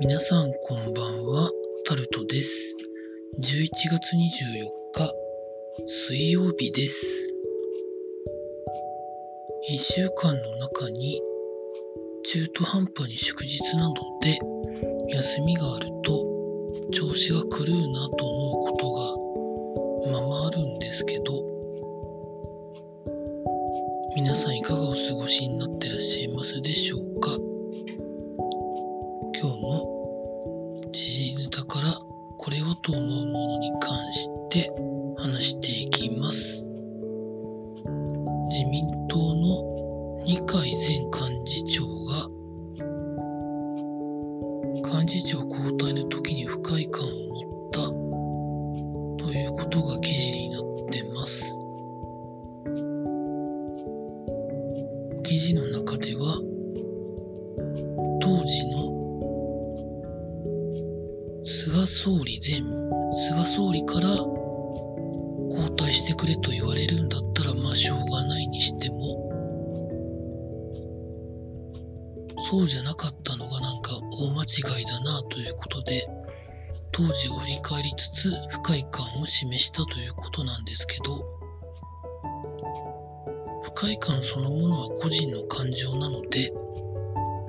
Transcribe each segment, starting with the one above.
皆さんこんばんは、タルトです。11月24日、水曜日です。1週間の中に中途半端に祝日などで休みがあると調子が狂うなと思うことがままあるんですけど、皆さんいかがお過ごしになってらっしゃいますでしょうか？の二階前幹事長が幹事長交代の時に不快感を持ったということが記事になってます。記事の中では当時の菅総理前菅総理から交代してくれと言われるんだったらまあしょうがないにしてもそうじゃなかったのがなんか大間違いだなということで当時を振り返りつつ不快感を示したということなんですけど不快感そのものは個人の感情なので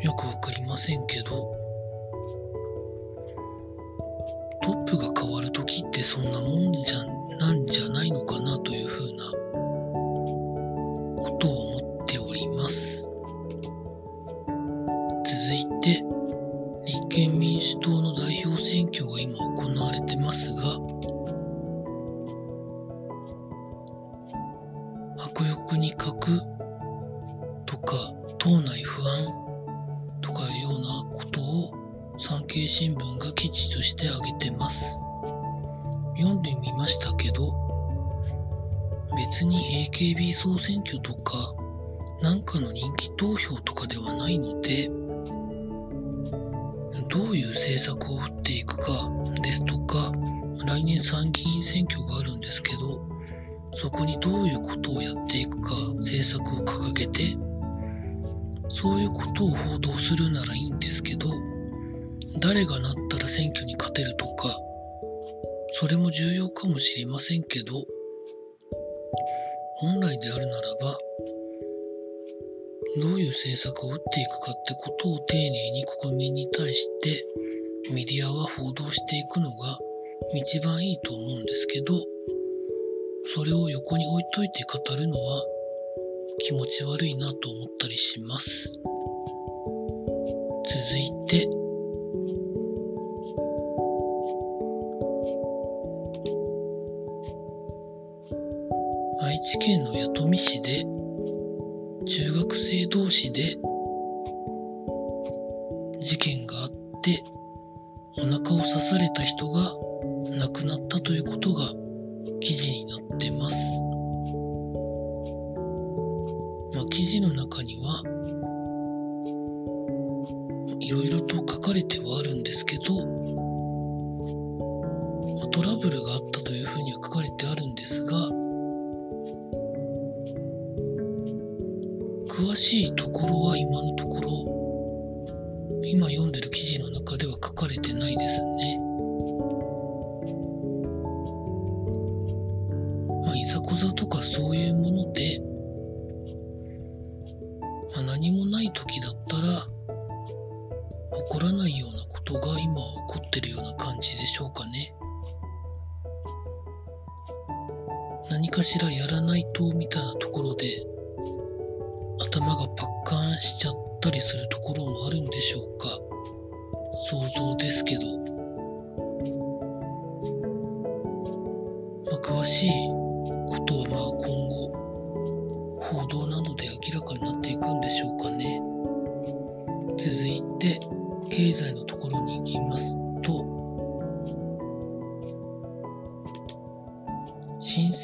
よくわかりませんけどトップが変わる時ってそんなもんじゃなんじゃないのかなというふうなことを思悪欲に欠くとか党内不安とかいうようなことを産経新聞が記事として挙げてます。読んでみましたけど別に AKB 総選挙とかなんかの人気投票とかではないのでどういう政策を打っていくかですとか来年参議院選挙があるんですけどそこにどういうことをやっていくか政策を掲げてそういうことを報道するならいいんですけど誰がなったら選挙に勝てるとかそれも重要かもしれませんけど本来であるならばどういう政策を打っていくかってことを丁寧に国民に対してメディアは報道していくのが一番いいと思うんですけどそれを横に置いといて語るのは気持ち悪いなと思ったりします。続いて愛知県の弥富市で中学生同士でいろいろと書かれてはあるんですけど、まあトラブルがあったというふうには書かれてあるんですが詳しいところは今のところ今読んでる記事の中では書かれてないですね。まあ、いざこざとかそういうもので、まあ、何もない時だったら起こらないようなことが今起こってるような感じでしょうかね。何かしらやらないとみたいなところで頭がパッカーンしちゃったりするところもあるんでしょうか想像ですけど、まあ、詳しい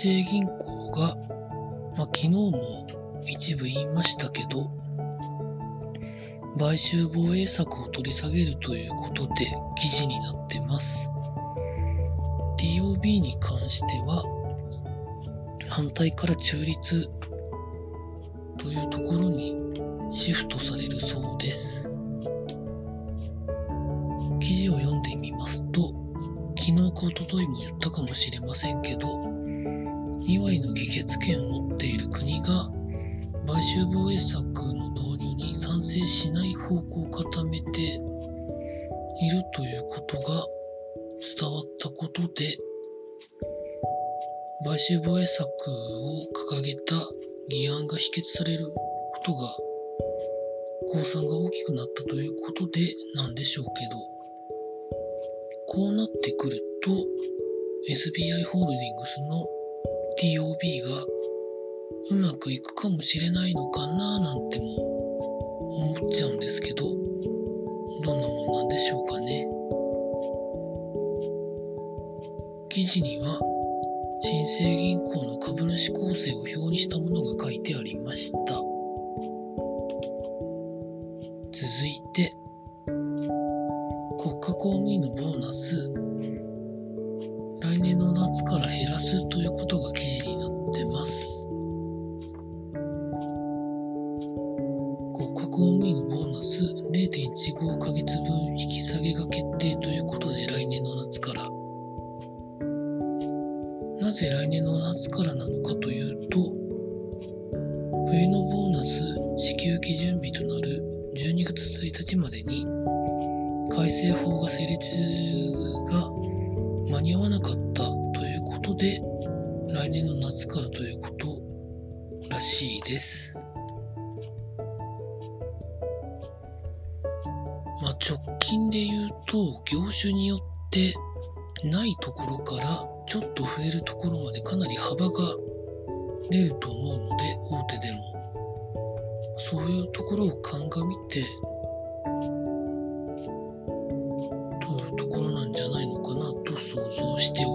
生銀行が、まあ、昨日も一部言いましたけど買収防衛策を取り下げるということで記事になってます。TOB に関しては反対から中立というところにシフトされるそうです。記事を読んでみますと、昨日か一昨日も言ったかもしれませんけど、2割の議決権を持っている国が買収防衛策の導入に賛成しない方向を固めているということが伝わったことで、買収防衛策を掲げた議案が否決されることが公算が大きくなったということでなんでしょうけどこうなってくると SBI ホールディングスの TOB がうまくいくかもしれないのかななんても思っちゃうんですけどどんなもんなんでしょうかね記事には新生銀行の株主構成を表にしたものが書いてありました。続いて、国家公務員のボーナス、来の夏から減らすということが記事になってます。国家公務員のボーナス0.15ヶ月分引き下げが決定ということで来年の夏から。なぜ来年の夏からなのかというと、冬のボーナス支給基準日となる12月1日までに改正法が成立直近で言うと業種によってないところからちょっと増えるところまでかなり幅が出ると思うので大手でも。そういうところを鑑みてというところなんじゃないのかなと想像しております。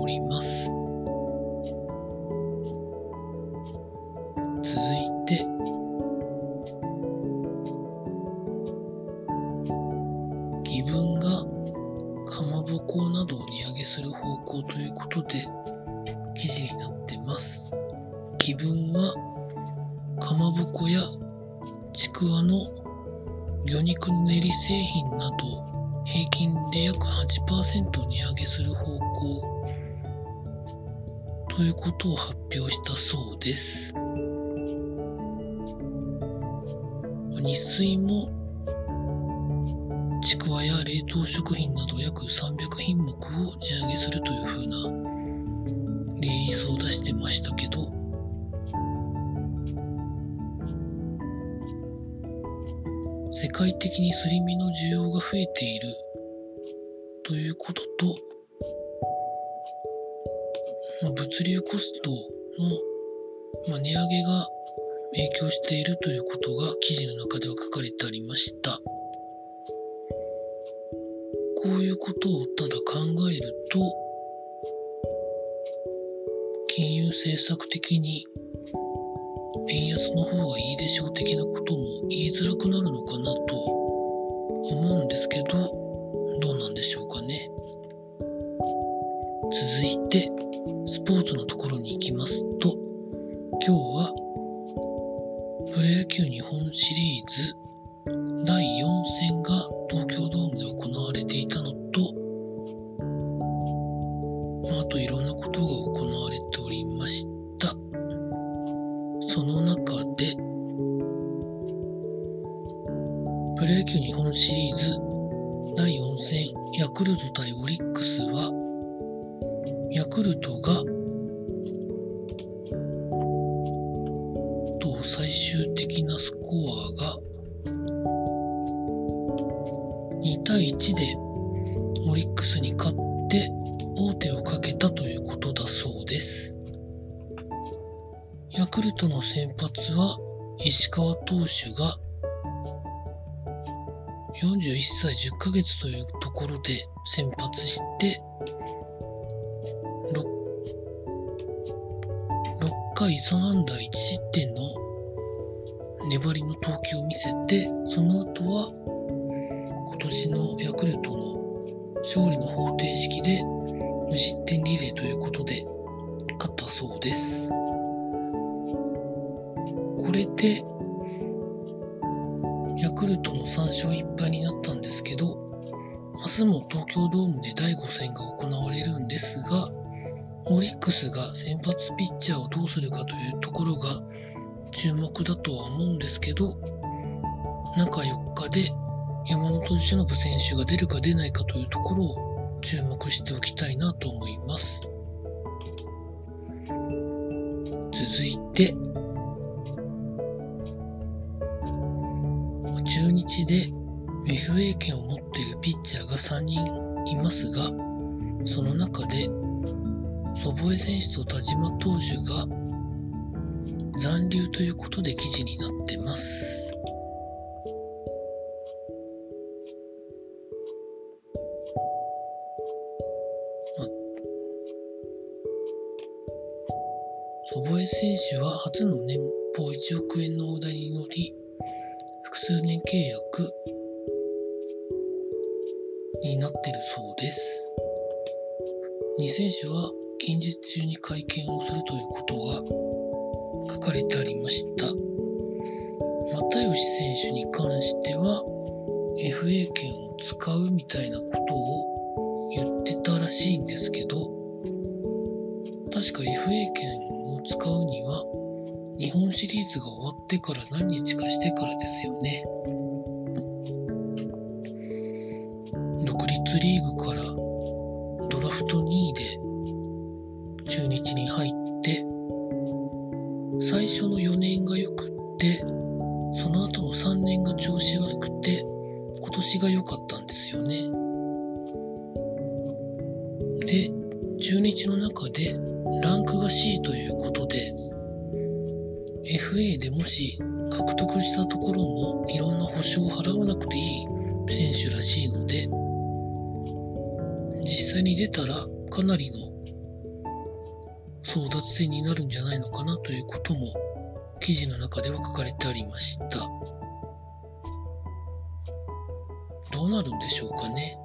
魚肉練り製品など平均で約8%値上げする方向ということを発表したそうです。日水もちくわや冷凍食品など約300品目を値上げするというふうなリリーを出してました世界的にすり身の需要が増えているということと、まあ、物流コストの、まあ、値上げが影響しているということが記事の中では書かれてありました。こういうことをただ考えると、金融政策的に円安の方がいいでしょう的なことも言いづらくなるのかなと思うんですけど、どうなんでしょうかね。続いて、スポーツのところに行きますと、今日は、プロ野球日本シリーズ第4戦が東京ドームクルトがと最終的なスコアが2対1でオリックスに勝って王手をかけたということだそうです。ヤクルトの先発は石川投手が41歳10ヶ月というところで先発して回3安打1失点の？粘りの投球を見せてその後は今年のヤクルトの勝利の方程式で無失点リレーということで勝ったそうです。これで、ヤクルトの3勝1敗になったんですけど、明日も東京ドームで第5戦が行われるんですが、オリックスが先発ピッチャーをどうするかというところが注目だとは思うんですけど、中4日で山本由伸選手が出るか出ないかというところを注目しておきたいなと思います。続いて、中日で FA 権を持っているピッチャーが3人いますが、その中で祖母江選手と田島投手が残留ということで記事になってます。祖母江選手は初の年俸1億円の大台に乗り、複数年契約になってるそうです。2選手は近日中に会見をするということが書かれてありました。又吉選手に関しては FA 権を使うみたいなことを言ってたらしいんですけど確か FA 権を使うには日本シリーズが終わってから何日かしてからですよね。独立リーグから中日に入って最初の4年が良くってその後の3年が調子悪くて今年が良かったんですよね。で中日の中でランクが C ということで FA でもし獲得したところもいろんな保証を払わなくていい選手らしいので実際に出たらかなりの争奪戦になるんじゃないのかなということも記事の中では書かれてありましたどうなるんでしょうかね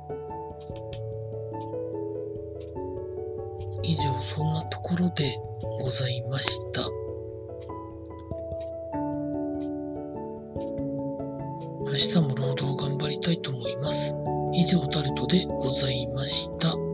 以上そんなところでございました。明日も労働頑張りたいと思います。以上タルトでございました。